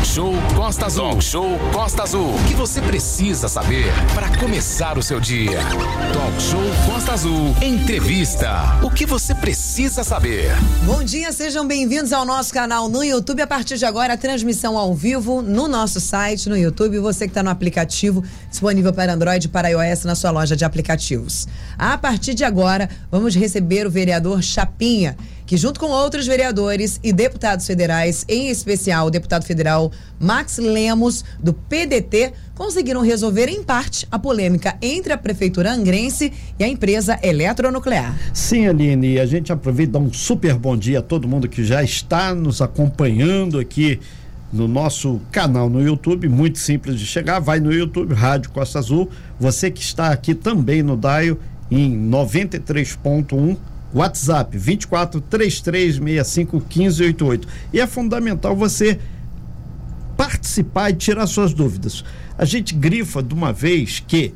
Talk Show Costa Azul. Talk Show Costa Azul. O que você precisa saber para começar o seu dia. Talk Show Costa Azul. Entrevista. O que você precisa saber. Bom dia, sejam bem-vindos ao nosso canal no YouTube. A partir de agora, a transmissão ao vivo no nosso site, no YouTube. Você que está no aplicativo disponível para Android e para iOS na sua loja de aplicativos. A partir de agora, vamos receber o vereador Chapinha que, junto com outros vereadores e deputados federais, em especial o deputado federal Max Lemos, do PDT, conseguiram resolver em parte a polêmica entre a prefeitura angrense e a empresa eletronuclear. Sim, Aline, a gente aproveita e dá um super bom dia a todo mundo que já está nos acompanhando aqui no nosso canal no YouTube, muito simples de chegar, vai no YouTube, Rádio Costa Azul, você que está aqui também no Daio em 93.1 WhatsApp 24 3365 1588. E é fundamental você participar e tirar suas dúvidas. A gente grifa de uma vez que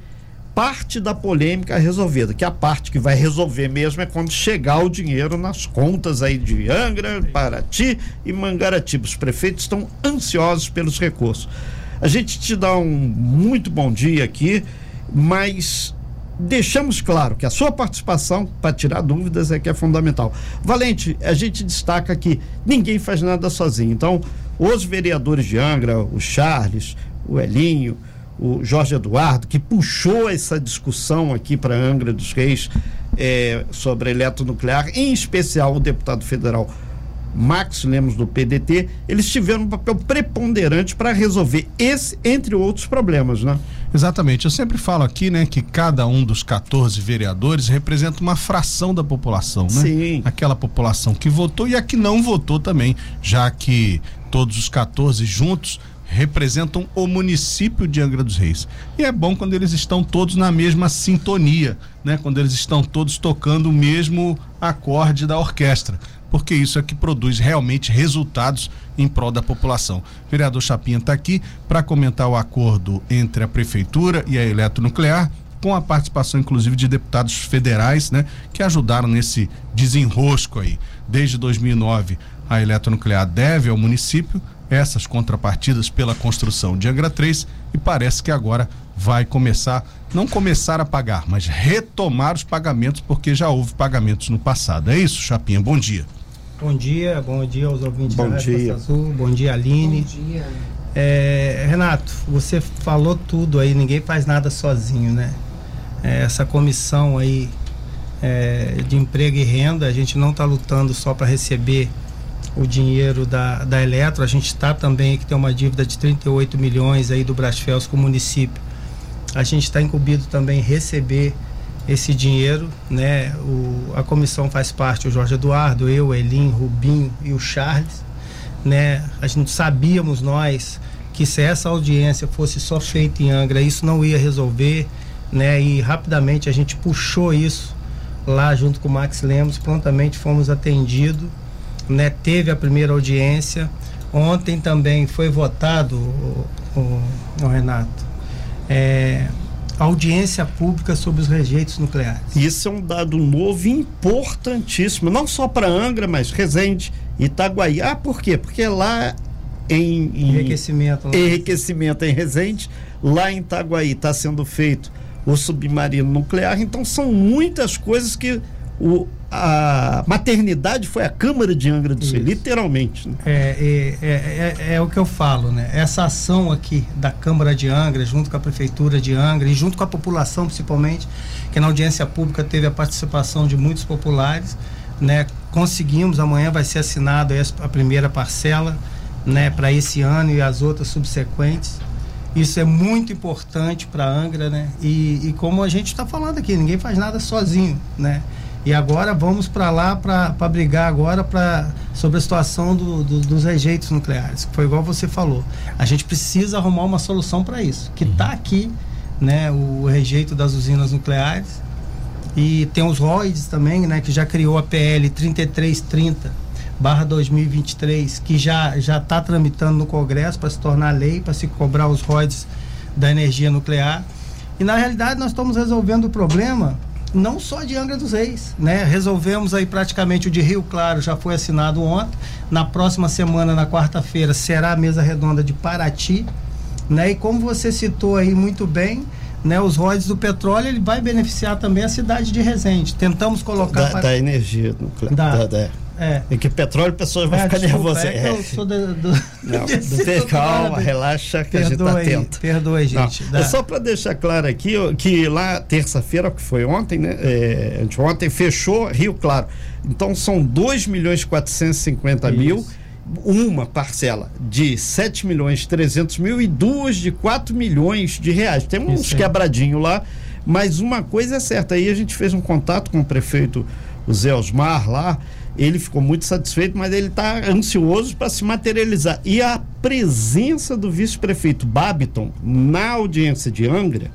parte da polêmica é resolvida, que a parte que vai resolver mesmo é quando chegar o dinheiro nas contas aí de Angra, Paraty e Mangaratiba. Os prefeitos estão ansiosos pelos recursos. A gente te dá um muito bom dia aqui, mas deixamos claro que a sua participação para tirar dúvidas é que é fundamental. Valente, a gente destaca que ninguém faz nada sozinho. Então, os vereadores de Angra, o Charles, o Elinho, o Jorge Eduardo, que puxou essa discussão aqui para Angra dos Reis é, sobre eletronuclear, em especial o deputado federal Max Lemos do PDT, eles tiveram um papel preponderante para resolver esse, entre outros problemas, né? Exatamente. Eu sempre falo aqui, né, que cada um dos 14 vereadores representa uma fração da população, né? Sim. Aquela população que votou e a que não votou também, já que todos os 14 juntos representam o município de Angra dos Reis. E é bom quando eles estão todos na mesma sintonia, né? Quando eles estão todos tocando o mesmo acorde da orquestra porque isso é que produz realmente resultados em prol da população. O vereador Chapinha está aqui para comentar o acordo entre a prefeitura e a eletronuclear com a participação inclusive de deputados federais, né, que ajudaram nesse desenrosco aí. Desde 2009, a eletronuclear deve ao município essas contrapartidas pela construção de Angra 3 e parece que agora vai começar, não começar a pagar, mas retomar os pagamentos porque já houve pagamentos no passado. É isso, Chapinha. Bom dia. Bom dia, bom dia aos ouvintes bom da dia. Azul, bom dia Aline. Bom dia. É, Renato, você falou tudo aí, ninguém faz nada sozinho, né? É, essa comissão aí é, de emprego e renda, a gente não está lutando só para receber o dinheiro da, da Eletro, a gente está também que tem uma dívida de 38 milhões aí do Brasfels com o município. A gente está incumbido também receber esse dinheiro, né? O, a comissão faz parte o Jorge Eduardo, eu, Elim, Rubinho e o Charles, né? A gente sabíamos nós que se essa audiência fosse só feita em Angra, isso não ia resolver, né? E rapidamente a gente puxou isso lá junto com o Max Lemos, prontamente fomos atendidos, né? Teve a primeira audiência. Ontem também foi votado, o, o, o Renato, é, audiência pública sobre os rejeitos nucleares. Isso é um dado novo e importantíssimo, não só para Angra, mas Resende, Itaguaí. Ah, por quê? Porque lá em, em enriquecimento, lá. enriquecimento em Resende, lá em Itaguaí está sendo feito o submarino nuclear. Então são muitas coisas que o, a maternidade foi a Câmara de Angra do Sul, literalmente. Né? É, é, é, é, o que eu falo, né? Essa ação aqui da Câmara de Angra, junto com a Prefeitura de Angra e junto com a população principalmente, que na audiência pública teve a participação de muitos populares, né? Conseguimos, amanhã vai ser assinado a primeira parcela, né? Para esse ano e as outras subsequentes. Isso é muito importante para Angra, né? E, e como a gente está falando aqui, ninguém faz nada sozinho, né? E agora vamos para lá para brigar agora pra, sobre a situação do, do, dos rejeitos nucleares, que foi igual você falou. A gente precisa arrumar uma solução para isso, que está aqui, né, o rejeito das usinas nucleares. E tem os ROIDs também, né, que já criou a PL 3330 barra 2023, que já já está tramitando no Congresso para se tornar lei, para se cobrar os ROIDs da energia nuclear. E na realidade nós estamos resolvendo o problema não só de Angra dos Reis, né? Resolvemos aí praticamente o de Rio Claro, já foi assinado ontem. Na próxima semana, na quarta-feira, será a mesa redonda de Paraty, né? E como você citou aí muito bem, né, os royalties do petróleo ele vai beneficiar também a cidade de Resende. Tentamos colocar da, para... da energia nuclear. Da, da, da, é. E que petróleo, pessoas vão é, ficar nervosas. É eu sou do, do, não, do calma, relaxa que perdoe, a gente está atento. Perdoe, gente. É só para deixar claro aqui que lá, terça-feira, que foi ontem, né? É, ontem, fechou Rio Claro. Então são 2 milhões e 450 Isso. mil uma parcela de 7 milhões 300 mil e duas de 4 milhões de reais. Tem uns quebradinho lá, mas uma coisa é certa. Aí a gente fez um contato com o prefeito o Zé Osmar lá ele ficou muito satisfeito, mas ele está ansioso para se materializar. E a presença do vice-prefeito Babiton na audiência de Angra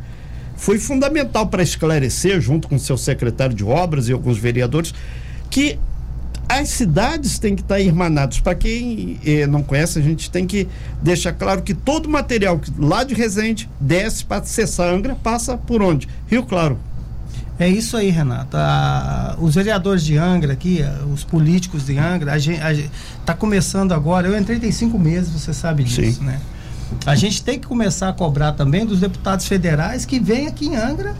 foi fundamental para esclarecer, junto com seu secretário de obras e alguns vereadores, que as cidades têm que estar irmanadas. Para quem eh, não conhece, a gente tem que deixar claro que todo material que lá de Resende desce para acessar Angra passa por onde? Rio Claro. É isso aí, Renata. A, os vereadores de Angra aqui, os políticos de Angra, a gente, está começando agora. Eu entrei tem cinco meses, você sabe disso, Sim. né? A gente tem que começar a cobrar também dos deputados federais que vêm aqui em Angra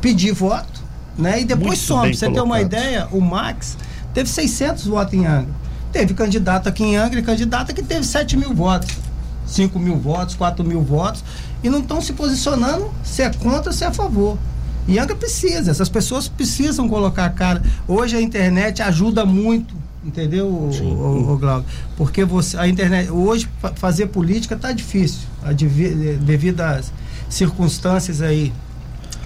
pedir voto, né? E depois some. Você tem uma ideia? O Max teve 600 votos em Angra. Teve candidato aqui em Angra e candidata que teve 7 mil votos, 5 mil votos, 4 mil votos e não estão se posicionando se é contra ou se é a favor. E Angra precisa, essas pessoas precisam colocar a cara. Hoje a internet ajuda muito, entendeu, o, o, Glauco? Porque você, a internet, hoje fazer política está difícil, devido às circunstâncias aí,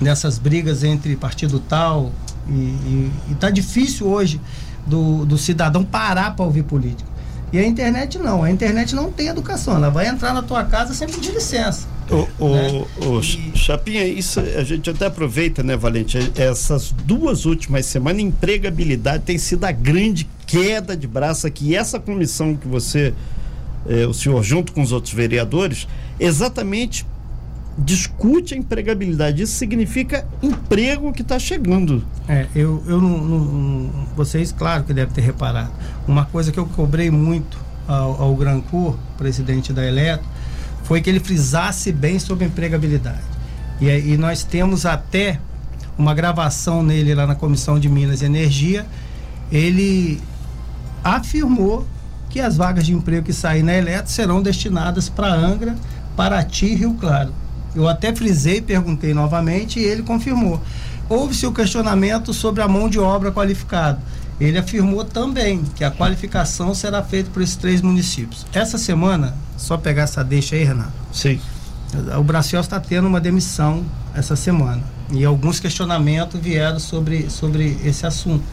dessas brigas entre partido tal, e está difícil hoje do, do cidadão parar para ouvir política. E a internet não, a internet não tem educação, ela vai entrar na tua casa sem pedir licença. O, né? o, Chapinha, isso a gente até aproveita, né, Valente? Essas duas últimas semanas, empregabilidade tem sido a grande queda de braço aqui. E essa comissão que você, eh, o senhor, junto com os outros vereadores, exatamente discute a empregabilidade. Isso significa emprego que está chegando. É, eu, eu não, não, Vocês, claro que devem ter reparado. Uma coisa que eu cobrei muito ao, ao Grancourt, presidente da Eletro, foi que ele frisasse bem sobre empregabilidade. E, e nós temos até uma gravação nele lá na Comissão de Minas e Energia. Ele afirmou que as vagas de emprego que saem na Eletro serão destinadas para Angra, Paraty e Rio Claro. Eu até frisei, perguntei novamente e ele confirmou. Houve-se o questionamento sobre a mão de obra qualificada. Ele afirmou também que a qualificação será feita por esses três municípios. Essa semana, só pegar essa deixa aí, Renato. Sim. O Brasil está tendo uma demissão essa semana. E alguns questionamentos vieram sobre, sobre esse assunto.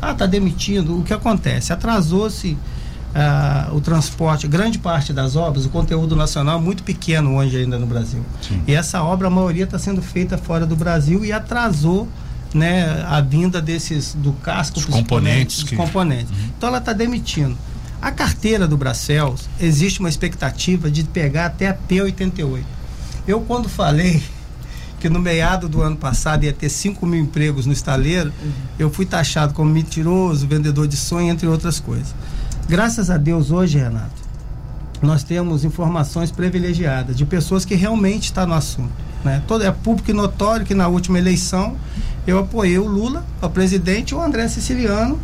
Ah, está demitindo. O que acontece? Atrasou-se ah, o transporte, grande parte das obras, o conteúdo nacional é muito pequeno hoje ainda no Brasil. Sim. E essa obra, a maioria está sendo feita fora do Brasil e atrasou né, a vinda desses do casco, os componentes, que... componentes. Uhum. Então ela está demitindo. A carteira do Bracels existe uma expectativa de pegar até a P88. Eu quando falei que no meado do ano passado ia ter 5 mil empregos no estaleiro, uhum. eu fui taxado como mentiroso, vendedor de sonho, entre outras coisas. Graças a Deus hoje, Renato, nós temos informações privilegiadas de pessoas que realmente estão no assunto. Né? Todo, é público e notório que na última eleição eu apoiei o Lula para presidente e o André Siciliano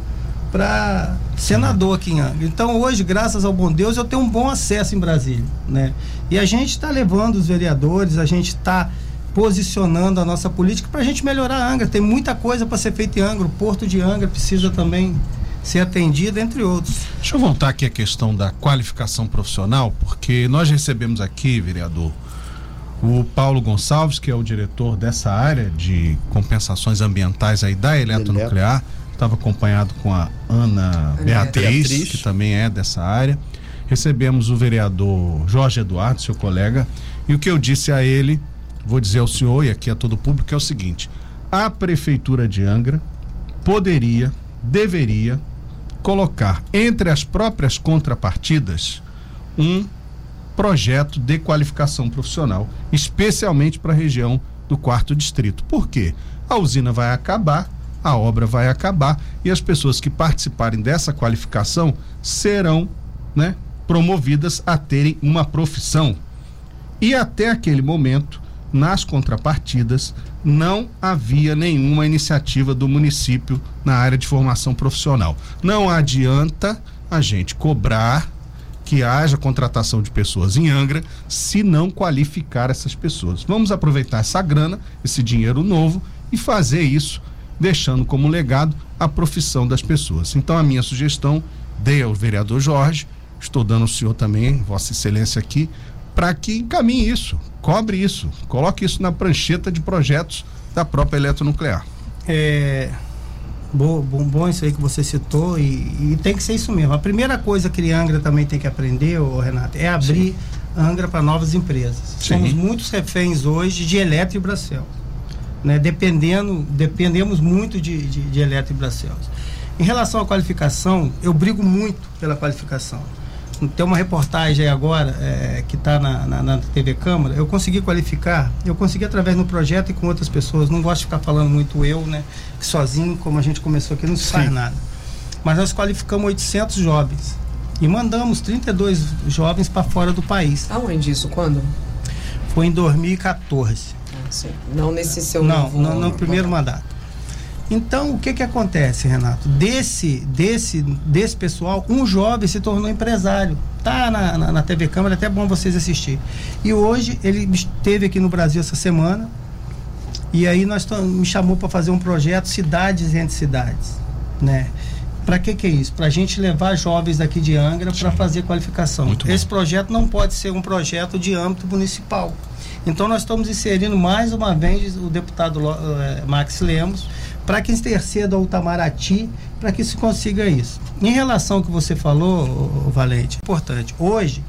para senador aqui em Angra. Então hoje, graças ao bom Deus, eu tenho um bom acesso em Brasília, né? E a gente está levando os vereadores, a gente está posicionando a nossa política para a gente melhorar a Angra. Tem muita coisa para ser feita em Angra. O Porto de Angra precisa também ser atendido, entre outros. Deixa eu voltar aqui a questão da qualificação profissional, porque nós recebemos aqui, vereador, o Paulo Gonçalves, que é o diretor dessa área de compensações ambientais aí da Eletronuclear, estava acompanhado com a Ana Beatriz, Beatriz, que também é dessa área. Recebemos o vereador Jorge Eduardo, seu colega, e o que eu disse a ele, vou dizer ao senhor e aqui a todo o público, é o seguinte: a prefeitura de Angra poderia, deveria colocar entre as próprias contrapartidas um projeto de qualificação profissional, especialmente para a região do quarto distrito. Por quê? a usina vai acabar, a obra vai acabar e as pessoas que participarem dessa qualificação serão, né, promovidas a terem uma profissão. E até aquele momento, nas contrapartidas, não havia nenhuma iniciativa do município na área de formação profissional. Não adianta a gente cobrar que haja contratação de pessoas em Angra se não qualificar essas pessoas. Vamos aproveitar essa grana, esse dinheiro novo e fazer isso, deixando como legado a profissão das pessoas. Então a minha sugestão, dei ao vereador Jorge, estou dando ao senhor também, Vossa Excelência aqui, para que encaminhe isso, cobre isso, coloque isso na prancheta de projetos da própria eletronuclear. É, Bom, bom, bom isso aí que você citou e, e, tem que ser isso mesmo. A primeira coisa que Angra também tem que aprender, ô, Renato, é abrir Sim. Angra para novas empresas. Sim. Somos muitos reféns hoje de Eletro e Bracel. Né? Dependendo, dependemos muito de, de, de Eletro e Bracel. Em relação à qualificação, eu brigo muito pela qualificação. Tem uma reportagem aí agora é, que está na, na, na, TV Câmara. Eu consegui qualificar, eu consegui através do projeto e com outras pessoas. Não gosto de ficar falando muito eu, né? Que sozinho, como a gente começou aqui, não se faz nada. Mas nós qualificamos 800 jovens e mandamos 32 jovens para fora do país. Aonde isso? Quando? Foi em 2014. Ah, sim. Não nesse seu Não, novo... no, no primeiro mandato. Então, o que que acontece, Renato? Desse, desse, desse pessoal, um jovem se tornou empresário. Tá na, na, na TV Câmara, é até bom vocês assistir. E hoje ele esteve aqui no Brasil essa semana. E aí nós me chamou para fazer um projeto cidades entre cidades, né? Para que que é isso? Para a gente levar jovens daqui de Angra para fazer qualificação. Muito Esse bom. projeto não pode ser um projeto de âmbito municipal. Então nós estamos inserindo mais uma vez o deputado eh, Max Lemos para que interceda ao Itamaraty para que se consiga isso. Em relação ao que você falou, Valente, importante. Hoje,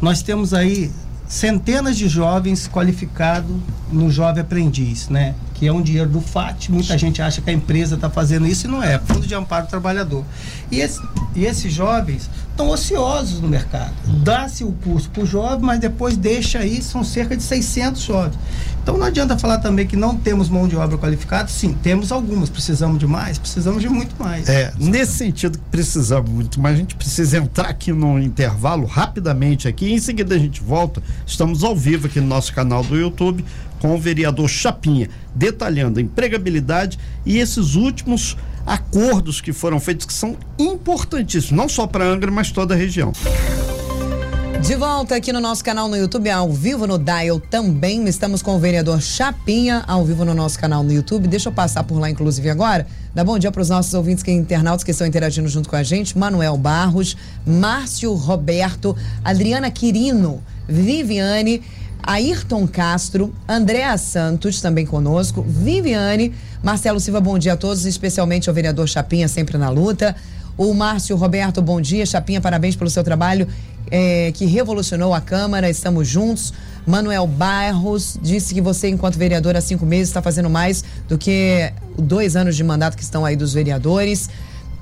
nós temos aí centenas de jovens qualificados no Jovem Aprendiz, né? Que é um dinheiro do FAT. Muita gente acha que a empresa está fazendo isso e não é. Fundo de Amparo do Trabalhador. E, esse, e esses jovens estão ociosos no mercado. Dá-se o curso para o jovem, mas depois deixa aí, são cerca de 600 jovens. Então não adianta falar também que não temos mão de obra qualificada. Sim, temos algumas. Precisamos de mais? Precisamos de muito mais. É, nesse sentido que precisamos muito mais, a gente precisa entrar aqui no intervalo rapidamente aqui. Em seguida a gente volta. Estamos ao vivo aqui no nosso canal do YouTube com o vereador Chapinha, detalhando a empregabilidade e esses últimos acordos que foram feitos que são importantíssimos, não só para Angra, mas toda a região. De volta aqui no nosso canal no YouTube, ao vivo no Dial também. Estamos com o vereador Chapinha, ao vivo no nosso canal no YouTube. Deixa eu passar por lá, inclusive, agora. Dá bom dia para os nossos ouvintes que internautas que estão interagindo junto com a gente. Manuel Barros, Márcio Roberto, Adriana Quirino, Viviane, Ayrton Castro, Andréa Santos, também conosco, Viviane, Marcelo Silva, bom dia a todos, especialmente ao vereador Chapinha, sempre na luta. O Márcio Roberto, bom dia. Chapinha, parabéns pelo seu trabalho é, que revolucionou a Câmara, estamos juntos. Manuel Barros disse que você, enquanto vereador há cinco meses, está fazendo mais do que dois anos de mandato que estão aí dos vereadores.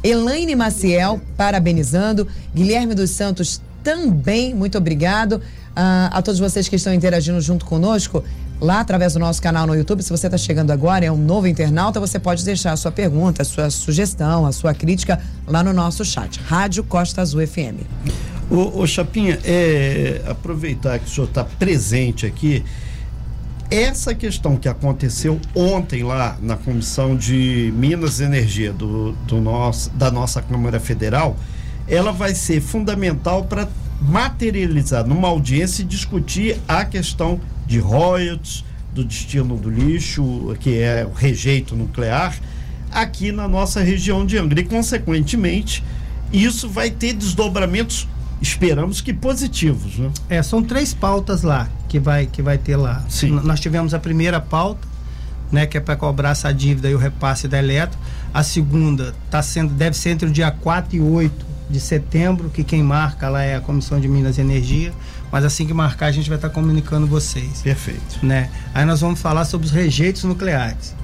Elaine Maciel, parabenizando. Guilherme dos Santos, também, muito obrigado. Uh, a todos vocês que estão interagindo junto conosco, lá através do nosso canal no YouTube. Se você está chegando agora, é um novo internauta, você pode deixar a sua pergunta, a sua sugestão, a sua crítica lá no nosso chat. Rádio Costa Azul FM. Ô, ô Chapinha, é, aproveitar que o senhor está presente aqui, essa questão que aconteceu ontem lá na Comissão de Minas e Energia do, do nosso, da nossa Câmara Federal, ela vai ser fundamental para materializar numa audiência e discutir a questão de royalties, do destino do lixo, que é o rejeito nuclear, aqui na nossa região de Angra. E, consequentemente, isso vai ter desdobramentos esperamos que positivos, né? É, são três pautas lá que vai que vai ter lá. Sim. Nós tivemos a primeira pauta, né, que é para cobrar essa dívida e o repasse da Eletro. A segunda tá sendo deve ser entre o dia 4 e 8 de setembro, que quem marca lá é a Comissão de Minas e Energia, mas assim que marcar a gente vai estar comunicando vocês. Perfeito. Né? Aí nós vamos falar sobre os rejeitos nucleares.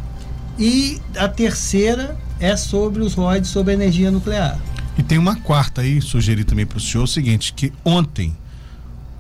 E a terceira é sobre os ROIDs sobre a energia nuclear. E tem uma quarta aí, sugeri também para o senhor o seguinte, que ontem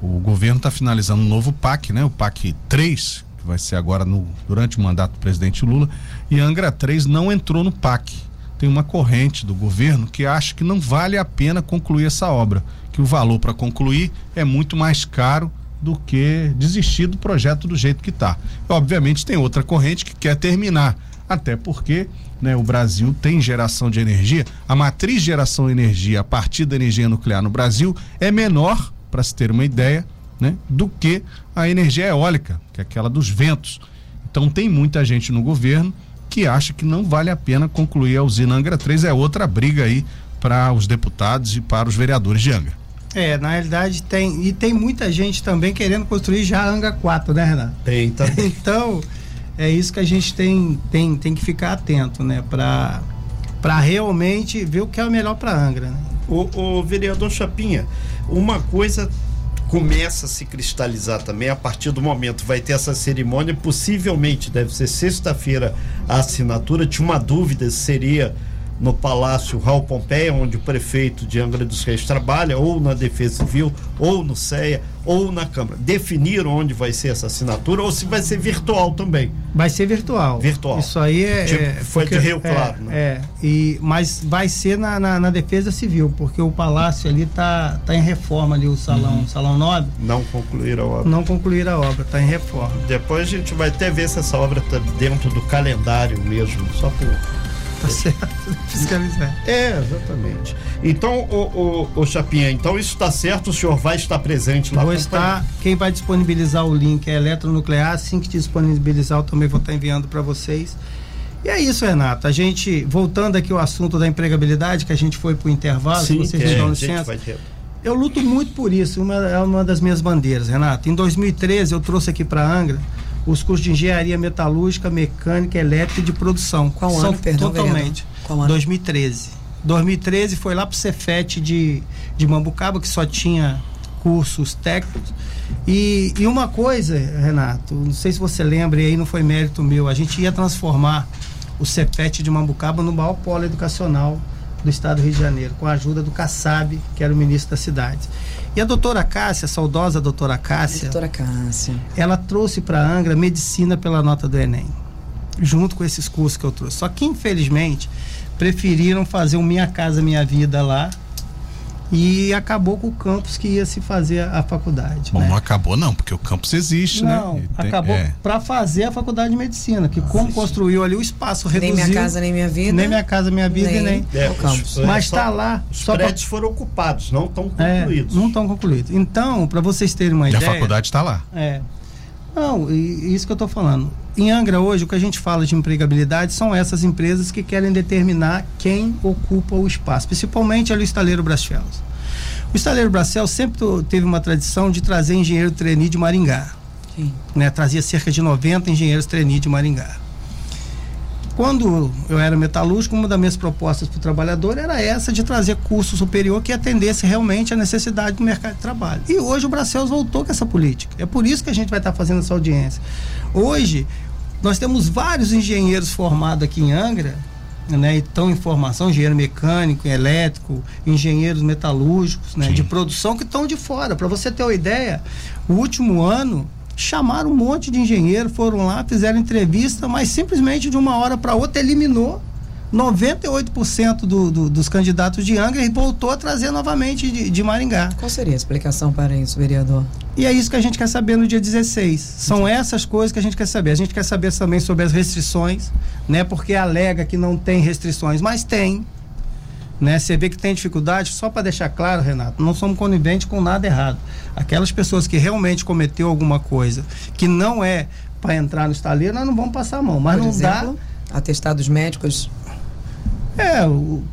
o governo está finalizando um novo PAC, né? O PAC 3, que vai ser agora no, durante o mandato do presidente Lula, e Angra 3 não entrou no PAC. Tem uma corrente do governo que acha que não vale a pena concluir essa obra, que o valor para concluir é muito mais caro do que desistir do projeto do jeito que está. Obviamente tem outra corrente que quer terminar, até porque né, o Brasil tem geração de energia, a matriz geração de energia a partir da energia nuclear no Brasil é menor, para se ter uma ideia, né, do que a energia eólica, que é aquela dos ventos. Então tem muita gente no governo que acha que não vale a pena concluir a usina Angra 3, é outra briga aí para os deputados e para os vereadores de Angra. É, na realidade tem. E tem muita gente também querendo construir já Anga 4, né, Renato? Tem também. então, é isso que a gente tem, tem, tem que ficar atento, né? Para para realmente ver o que é o melhor para Angra. Né? O, o vereador Chapinha, uma coisa começa a se cristalizar também a partir do momento vai ter essa cerimônia possivelmente deve ser sexta-feira a assinatura tinha uma dúvida se seria no Palácio Raul Pompeia, onde o prefeito de Angra dos Reis trabalha, ou na Defesa Civil, ou no CEA, ou na Câmara. Definiram onde vai ser essa assinatura ou se vai ser virtual também. Vai ser virtual. Virtual. Isso aí é. Tipo, é foi porque, de Rio Claro, é, né? É, e, mas vai ser na, na, na, Defesa Civil, porque o Palácio ali tá, tá em reforma ali, o salão, uhum. salão 9. Não concluíram a obra. Não concluíram a obra, tá em reforma. Depois a gente vai até ver se essa obra tá dentro do calendário mesmo, só por Tá certo. Fiscalizar. É, exatamente. Então, o, o, o Chapinha, então isso está certo, o senhor vai estar presente lá. Vou estar, quem vai disponibilizar o link é Eletronuclear, assim que disponibilizar eu também vou estar enviando para vocês. E é isso, Renato. A gente, voltando aqui ao assunto da empregabilidade, que a gente foi para o intervalo, Sim, vocês é, me dão licença. Eu luto muito por isso, uma, é uma das minhas bandeiras, Renato. Em 2013, eu trouxe aqui para Angra os cursos de engenharia metalúrgica, mecânica, elétrica e de produção. Qual São ano, perdão, Totalmente. Qual ano? 2013. 2013 foi lá para o Cefet de, de Mambucaba, que só tinha cursos técnicos. E, e uma coisa, Renato, não sei se você lembra, e aí não foi mérito meu, a gente ia transformar o Cefet de Mambucaba no maior polo educacional do estado do Rio de Janeiro, com a ajuda do Kassab, que era o ministro da cidade. E a doutora Cássia, a saudosa doutora Cássia, doutora Cássia. ela trouxe para Angra medicina pela nota do Enem, junto com esses cursos que eu trouxe. Só que, infelizmente, preferiram fazer o Minha Casa Minha Vida lá, e acabou com o campus que ia se fazer a, faculdade. Bom, né? não acabou não, porque o campus existe, não, né? Não, acabou é. para fazer a faculdade de medicina, que como construiu ali o espaço reduziu. Nem minha casa, nem minha vida. Nem minha casa, minha vida nem, nem é, o campus. Mas está lá. Os prédios pra... foram ocupados, não estão é, concluídos. É, não estão concluídos. Então, para vocês terem uma e ideia. a faculdade está lá. É. Não, isso que eu estou falando. Em Angra hoje, o que a gente fala de empregabilidade são essas empresas que querem determinar quem ocupa o espaço, principalmente ali o estaleiro Brasfelos. O estaleiro Bracel sempre teve uma tradição de trazer engenheiro trainee de Maringá. Sim. Né? Trazia cerca de 90 engenheiros trainee de Maringá. Quando eu era metalúrgico, uma das minhas propostas para o trabalhador era essa de trazer curso superior que atendesse realmente a necessidade do mercado de trabalho. E hoje o Bracel voltou com essa política. É por isso que a gente vai estar fazendo essa audiência. Hoje, nós temos vários engenheiros formados aqui em Angra né, estão em formação, engenheiro mecânico, elétrico, engenheiros metalúrgicos, né, de produção que estão de fora. Para você ter uma ideia, o último ano chamaram um monte de engenheiro, foram lá, fizeram entrevista, mas simplesmente de uma hora para outra eliminou 98% do, do, dos candidatos de Angra voltou a trazer novamente de, de, Maringá. Qual seria a explicação para isso, vereador? E é isso que a gente quer saber no dia 16. São essas coisas que a gente quer saber. A gente quer saber também sobre as restrições, né? Porque alega que não tem restrições, mas tem. Né? Você vê que tem dificuldade, só para deixar claro, Renato, não somos coniventes com nada errado. Aquelas pessoas que realmente cometeu alguma coisa que não é para entrar no estaleiro, nós não vamos passar a mão. Mas Por não exemplo, dá. Atestados médicos é,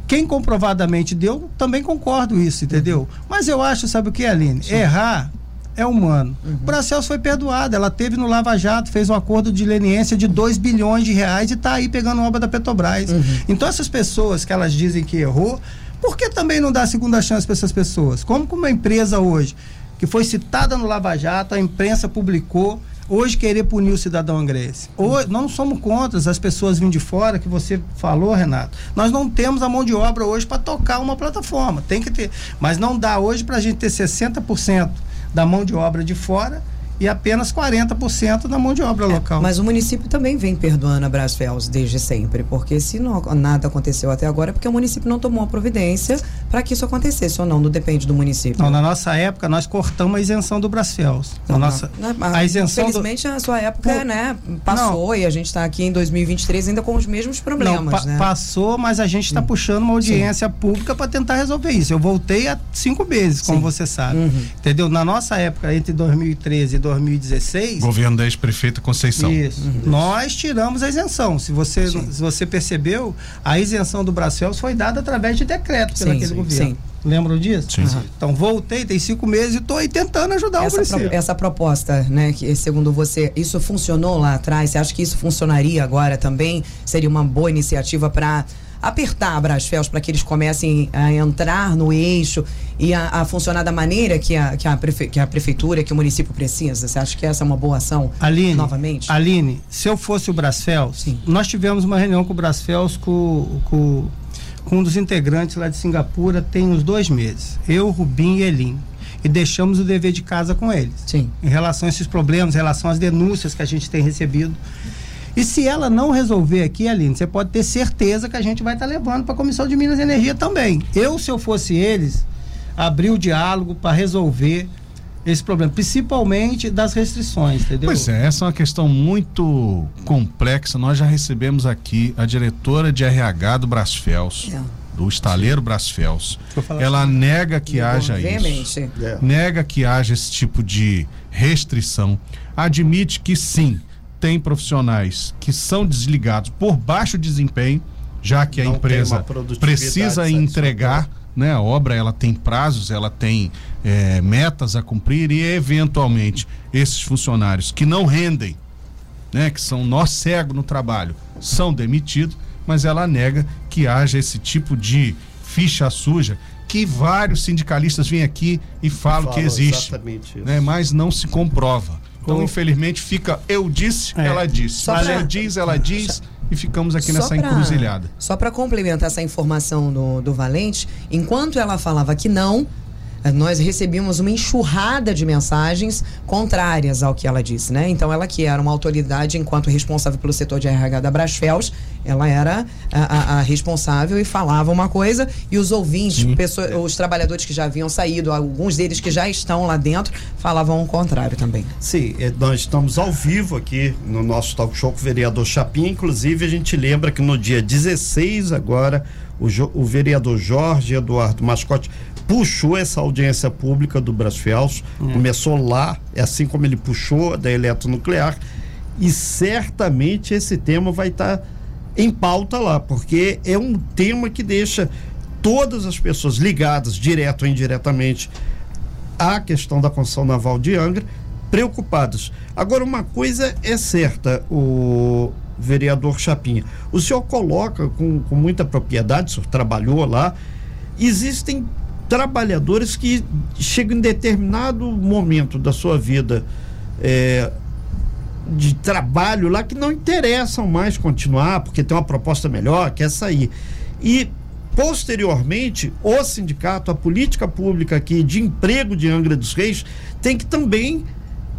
quem comprovadamente deu, também concordo isso, entendeu? Uhum. Mas eu acho, sabe o que, Aline? Sim. Errar é humano. Uhum. O Bracels foi perdoada, ela teve no Lava Jato, fez um acordo de leniência de 2 bilhões de reais e está aí pegando obra da Petrobras. Uhum. Então essas pessoas que elas dizem que errou, por que também não dá segunda chance para essas pessoas? Como uma empresa hoje, que foi citada no Lava Jato, a imprensa publicou, hoje querer punir o cidadão angrense. Hoje, não somos contra as pessoas vindo de fora, que você falou, Renato. Nós não temos a mão de obra hoje para tocar uma plataforma. Tem que ter. Mas não dá hoje para a gente ter 60% da mão de obra de fora e apenas 40% da mão de obra É, local. mas o município também vem perdoando a Brasfels desde sempre, porque se não, nada aconteceu até agora, é porque o município não tomou a providência para que isso acontecesse ou não, não depende do município. Não, na nossa época, nós cortamos a isenção do Brasfels. Na Não, nossa, não, a isenção do, Infelizmente, a sua época, né, passou e a gente está aqui em 2023 ainda com os mesmos problemas, não, pa- né? passou, mas a gente está puxando uma audiência pública para tentar resolver isso. Eu voltei há cinco meses, como Sim. você sabe. Uhum. Entendeu? Na nossa época, entre 2013 e 2016, Governo da ex-prefeita Conceição. Isso. Uhum. Nós tiramos a isenção. Se você, se você percebeu, a isenção do Bracels foi dada através de decreto pelo Sim, aquele sim, governo. sim. Lembram disso? Sim. Aham. Então voltei, tem cinco meses e estou aí tentando ajudar o essa, pro- município. essa proposta, né, que segundo você, isso funcionou lá atrás? Você acha que isso funcionaria agora também? Seria uma boa iniciativa para apertar a Brasfels para que eles comecem a entrar no eixo e a, a funcionar da maneira que a, que, a prefe- que a prefeitura, que o município precisa? Você acha que essa é uma boa ação Aline, novamente? Aline, se eu fosse o Brasfels, Sim. nós tivemos uma reunião com o Brasfels com, com, com um dos integrantes lá de Singapura tem uns dois meses. Eu, Rubim e Elim. E deixamos o dever de casa com eles. Sim. em relação a esses problemas, em relação às denúncias que a gente tem recebido. E se ela não resolver aqui, Aline, você pode ter certeza que a gente vai estar levando para a Comissão de Minas e Energia também. Eu, se eu fosse eles, abrir o diálogo para resolver esse problema, principalmente das restrições, entendeu? Pois é, essa é uma questão muito complexa. Nós já recebemos aqui a diretora de RH do Brasfels, É. do estaleiro Brasfels. Ela nega que haja isso. É. nega que haja esse tipo de restrição, admite que sim, tem profissionais que são desligados por baixo desempenho, já que a Não tem empresa precisa entregar, né? A obra ela tem prazos, ela tem eh, metas a cumprir e eventualmente esses funcionários que não rendem, né? Que são nó cego no trabalho, são demitidos, mas ela nega que haja esse tipo de ficha suja que vários sindicalistas vêm aqui e falam que Fala existe né, mas não se comprova. Então, Ô. infelizmente, fica eu disse, É. ela disse. Só Mas pra- eu diz, ela diz, e ficamos aqui Só nessa pra- encruzilhada. Só para complementar essa informação do, do Valente, enquanto ela falava que não, nós recebíamos uma enxurrada de mensagens contrárias ao que ela disse, né? Então, ela que era uma autoridade enquanto responsável pelo setor de RH da Brasfels, ela era a, a- a responsável e falava uma coisa, e os ouvintes, os trabalhadores que já haviam saído, alguns deles que já estão lá dentro, falavam o contrário também. Sim, eh, nós estamos ao vivo aqui no nosso talk show com o vereador Chapim. Inclusive, a gente lembra que no dia 16 agora, o, o vereador Jorge Eduardo Mascote puxou essa audiência pública do Brasfels. Começou lá, é assim como ele puxou da eletronuclear. E certamente esse tema vai estar em pauta lá, porque é um tema que deixa todas as pessoas ligadas, direto ou indiretamente, a questão da construção naval de Angra preocupados. Agora, uma coisa é certa, o vereador Chapinha. O senhor coloca com, com muita propriedade, o senhor trabalhou lá, existem trabalhadores que chegam em determinado momento da sua vida é, de trabalho lá que não interessam mais continuar, porque tem uma proposta melhor, quer sair. E posteriormente, o sindicato, a política pública aqui de emprego de Angra dos Reis tem que também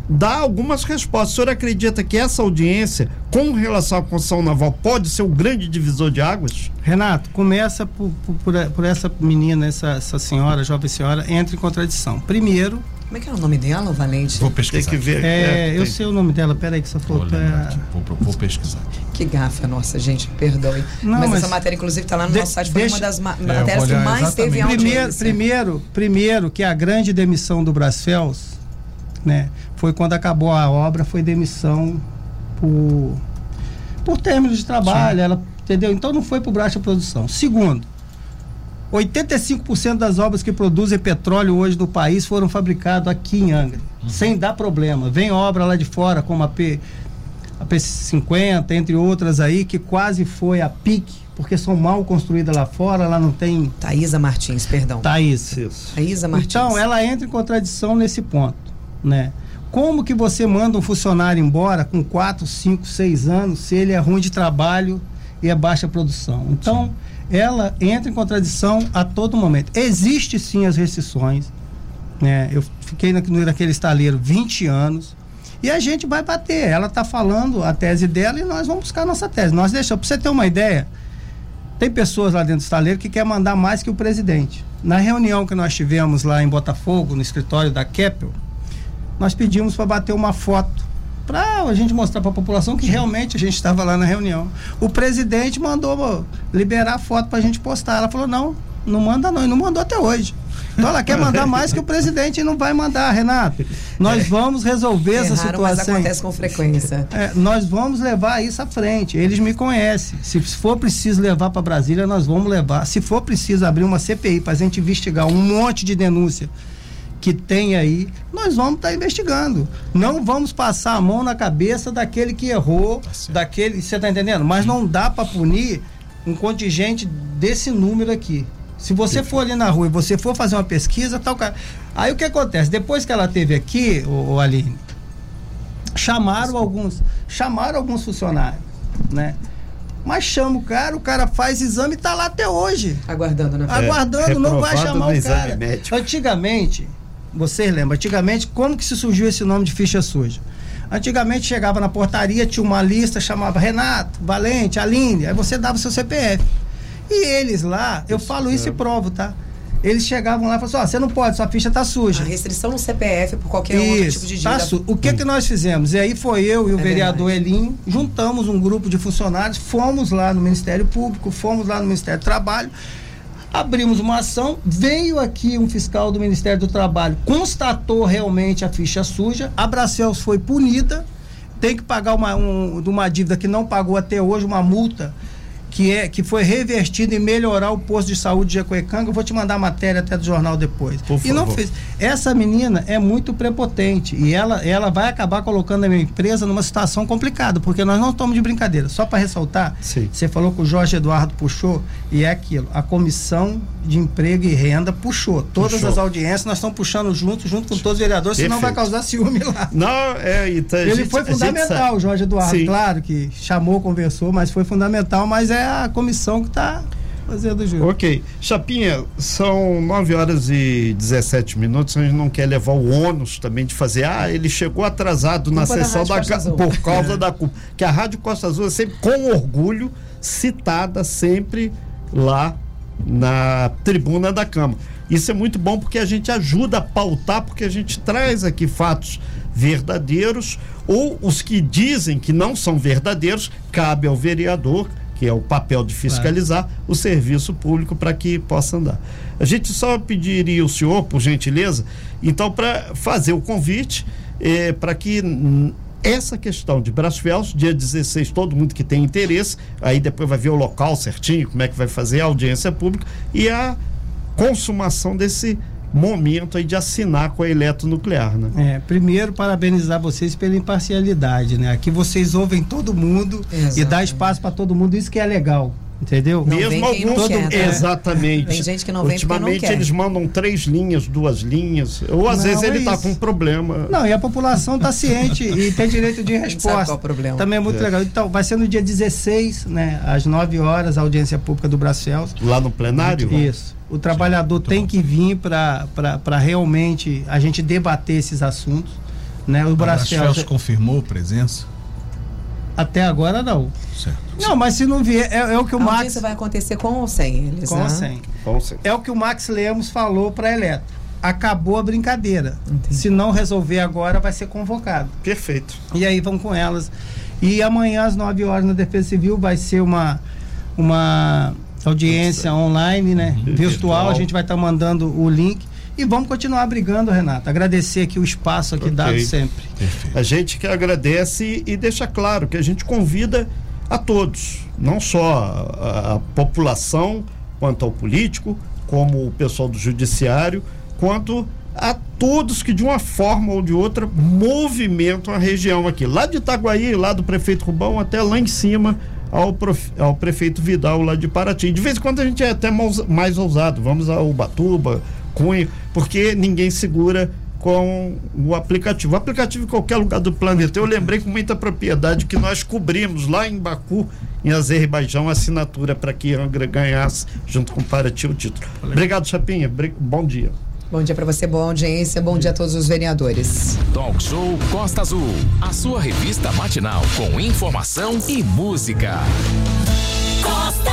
dar algumas respostas. O senhor acredita que essa audiência, com relação à construção naval, pode ser um grande divisor de águas? Renato, começa por, por- por- essa menina, essa, essa senhora, jovem senhora, entra em contradição. Primeiro, Como é que era o nome dela, o Valente? Vou Tem pesquisar. que ver. é, eu tem- sei o nome dela, peraí que você Vou, falou. é, aqui, vou, vou pesquisar. Que gafe a nossa, gente, perdoe. Não, mas, mas- essa matéria, inclusive, está lá no De- nosso site. Foi deixa- uma das ma- É, eu matérias vou que mais teve exatamente. Primeiro, audiência. primeiro, primeiro que a grande demissão do Brasfels, né, foi quando acabou a obra, foi demissão por, por término de trabalho, ela, entendeu? Então não foi por baixa produção. Segundo, 85% das obras que produzem petróleo hoje do país foram fabricadas aqui em Angra, sem dar problema. Vem obra lá de fora, como a P a P50, entre outras aí, que quase foi a pique, porque são mal construídas lá fora, lá não tem Thaisa Martins, perdão. Thaís. Isso. Thaisa Martins. Então, ela entra em contradição nesse ponto, né? Como que você manda um funcionário embora com 4, 5, 6 anos se ele é ruim de trabalho e é baixa produção? Então, ela entra em contradição a todo momento. Existe sim as restrições, né? Eu fiquei na- naquele estaleiro 20 anos, E a gente vai bater. Ela está falando a tese dela e nós vamos buscar a nossa tese. Nós deixamos, para você ter uma ideia, tem pessoas lá dentro do estaleiro que quer mandar mais que o presidente. Na reunião que nós tivemos lá em Botafogo, no escritório da Keppel, nós pedimos para bater uma foto para a gente mostrar para a população que realmente a gente estava lá na reunião. O presidente mandou liberar a foto para a gente postar. Ela falou: não, não manda não, e não mandou até hoje. Então ela quer mandar mais que o presidente não vai mandar, Renato. Nós é. vamos resolver é essa raro, situação. Mas acontece com frequência. É, nós vamos levar isso à frente. Eles me conhecem. Se for preciso levar para Brasília, nós vamos levar. Se for preciso abrir uma CPI para a gente investigar um monte de denúncia que tem aí, nós vamos estar tá investigando. Não vamos passar a mão na cabeça daquele que errou, tá daquele. Você está entendendo? Mas não dá para punir um contingente desse número aqui. Se você for ali na rua e você for fazer uma pesquisa, tal cara. Aí o que acontece? Depois que ela teve aqui, o, o Aline, chamaram alguns, chamaram alguns funcionários, né? Mas chama o cara, o cara faz exame e tá lá até hoje. Aguardando, né? Aguardando, é, não vai chamar o cara. Médico. Antigamente, vocês lembram, antigamente, como que se surgiu esse nome de ficha suja? Antigamente chegava na portaria, tinha uma lista, chamava Renato, Valente, Aline, aí você dava seu CPF. E eles lá, eu falo isso e provo, tá? Eles chegavam lá e falavam assim, ó, você não pode, sua ficha tá suja. A restrição no CPF por qualquer isso, outro tipo de dívida. Tá su o que hum. que nós fizemos? E aí foi eu e o é vereador verdade. Elinho, juntamos um grupo de funcionários, fomos lá no Ministério Público, fomos lá no Ministério do Trabalho, abrimos uma ação, veio aqui um fiscal do Ministério do Trabalho, constatou realmente a ficha suja, a Bracels foi punida, tem que pagar uma, um, uma dívida que não pagou até hoje, uma multa que, é, que foi revertido em melhorar o posto de saúde de Jacuecanga. Eu vou te mandar a matéria até do jornal depois. Por e não fez. Essa menina é muito prepotente e ela, ela vai acabar colocando a minha empresa numa situação complicada, porque nós não estamos de brincadeira. Só para ressaltar, Sim. você falou que o Jorge Eduardo puxou e é aquilo. A comissão de emprego e renda puxou. Todas puxou. as audiências nós estamos puxando junto, junto com todos os vereadores, Perfeito. senão vai causar ciúme lá. Não, é, então, Ele gente, foi fundamental, o Jorge Eduardo, Sim. claro, que chamou, conversou, mas foi fundamental, mas é a comissão que está fazendo o Ok. Chapinha, são 9 horas e 17 minutos. A gente não quer levar o ônus também de fazer. Ah, ele chegou atrasado na sessão da, da por causa é. da culpa. Que a Rádio Costa Azul é sempre com orgulho citada sempre lá na tribuna da Câmara. Isso é muito bom porque a gente ajuda a pautar, porque a gente traz aqui fatos verdadeiros ou os que dizem que não são verdadeiros, cabe ao vereador que é o papel de fiscalizar claro. o serviço público para que possa andar. A gente só pediria o senhor, por gentileza, então, para fazer o convite eh, para que essa questão de Brasfels, dia 16, todo mundo que tem interesse, aí depois vai ver o local certinho, como é que vai fazer a audiência pública e a consumação desse momento aí de assinar com a eletronuclear, né? É, primeiro parabenizar vocês pela imparcialidade, né? Aqui vocês ouvem todo mundo Exato. e dá espaço para todo mundo, isso que é legal. Entendeu? Não Mesmo alguns. Todo, quer, exatamente. Tem gente que não vem Ultimamente não eles mandam três linhas, duas linhas. Ou às não, vezes ele está é com um problema. Não, e a população está ciente e tem direito de resposta. Qual o problema. Também é muito é. legal. Então, vai ser no dia 16, né? Às 9 horas, a audiência pública do Bracels. Lá no plenário? Isso. O trabalhador Sim, tem que vir para realmente a gente debater esses assuntos. Né? O Bracels confirmou presença? Até agora não. Certo. Não, mas se não vier, é, é o que o a Max. vai acontecer com ou sem eles? Com ou sem. Com sem. É o que o Max Lemos falou para a Eletro. Acabou a brincadeira. Entendi. Se não resolver agora, vai ser convocado. Perfeito. E aí vão com elas. E amanhã, às 9 horas, na Defesa Civil, vai ser uma, uma audiência online, né? Uhum. Virtual. Virtual. A gente vai estar tá mandando o link. E vamos continuar brigando, Renato. Agradecer aqui o espaço aqui okay. dado sempre. Perfeito. A gente que agradece e deixa claro que a gente convida a todos, não só a, a população, quanto ao político, como o pessoal do judiciário, quanto a todos que de uma forma ou de outra movimentam a região aqui, lá de Itaguaí, lá do prefeito Rubão até lá em cima ao, prof, ao prefeito Vidal lá de Paraty. De vez em quando a gente é até mais, mais ousado, vamos a Ubatuba, Cunha, porque ninguém segura com o aplicativo. O aplicativo em qualquer lugar do planeta. Eu lembrei com muita propriedade que nós cobrimos lá em Baku, em Azerbaijão, a assinatura para que Angra ganhasse, junto com Paraty, o título. Obrigado, Chapinha. Bom dia. Bom dia para você, boa audiência, bom dia a todos os vereadores. Talk Show Costa Azul, a sua revista matinal com informação e música. Costa